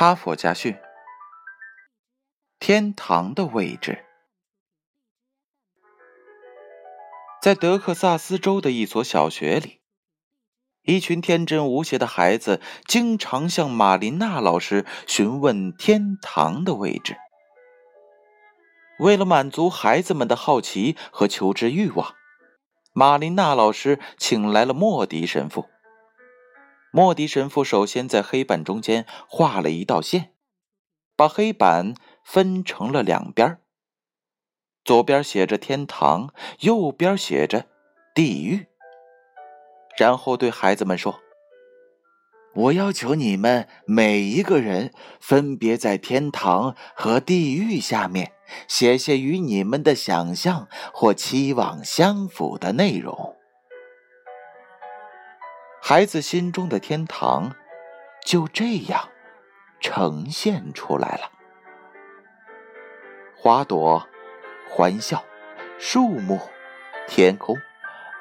哈佛家训：天堂的位置，在德克萨斯州的一所小学里，一群天真无邪的孩子经常向玛琳娜老师询问天堂的位置。为了满足孩子们的好奇和求知欲望，玛琳娜老师请来了莫迪神父。莫迪神父首先在黑板中间画了一道线，把黑板分成了两边左边写着天堂，右边写着地狱。然后对孩子们说：“我要求你们每一个人分别在天堂和地狱下面写些与你们的想象或期望相符的内容。”孩子心中的天堂就这样呈现出来了：花朵、欢笑、树木、天空、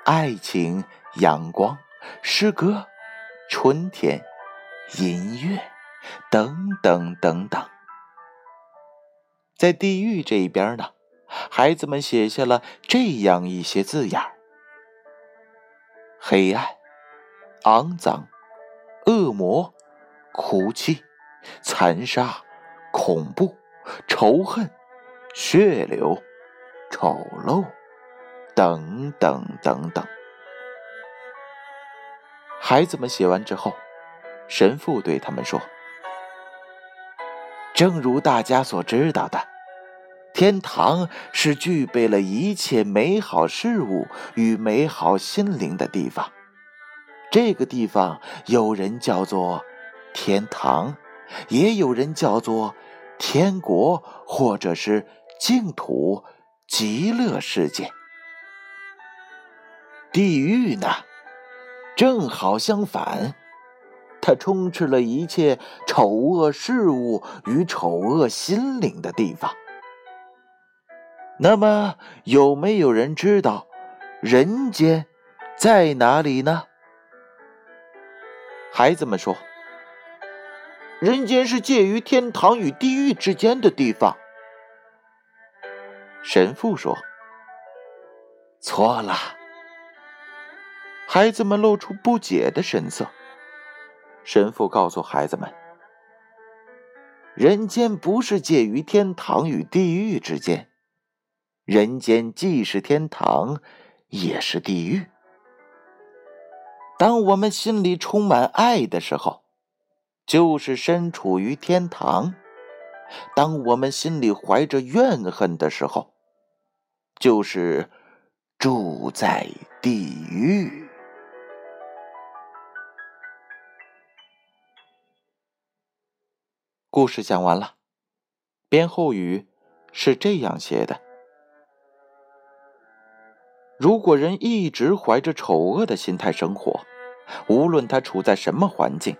爱情、阳光、诗歌、春天、音乐，等等等等。在地狱这一边呢，孩子们写下了这样一些字眼黑暗。肮脏、恶魔、哭泣、残杀、恐怖、仇恨、血流、丑陋，等等等等。孩子们写完之后，神父对他们说：“正如大家所知道的，天堂是具备了一切美好事物与美好心灵的地方。”这个地方有人叫做天堂，也有人叫做天国，或者是净土、极乐世界。地狱呢，正好相反，它充斥了一切丑恶事物与丑恶心灵的地方。那么，有没有人知道人间在哪里呢？孩子们说：“人间是介于天堂与地狱之间的地方。”神父说：“错了。”孩子们露出不解的神色。神父告诉孩子们：“人间不是介于天堂与地狱之间，人间既是天堂，也是地狱。”当我们心里充满爱的时候，就是身处于天堂；当我们心里怀着怨恨的时候，就是住在地狱。故事讲完了，编后语是这样写的。如果人一直怀着丑恶的心态生活，无论他处在什么环境，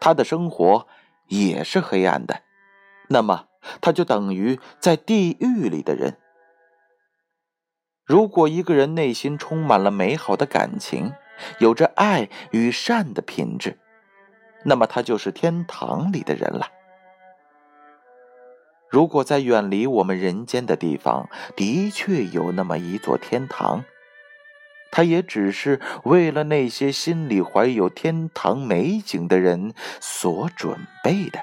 他的生活也是黑暗的，那么他就等于在地狱里的人。如果一个人内心充满了美好的感情，有着爱与善的品质，那么他就是天堂里的人了。如果在远离我们人间的地方，的确有那么一座天堂，它也只是为了那些心里怀有天堂美景的人所准备的。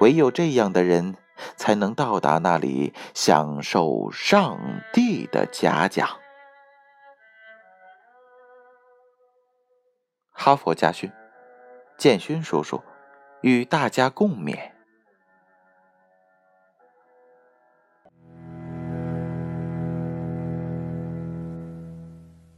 唯有这样的人，才能到达那里，享受上帝的嘉奖。哈佛家训，建勋叔叔与大家共勉。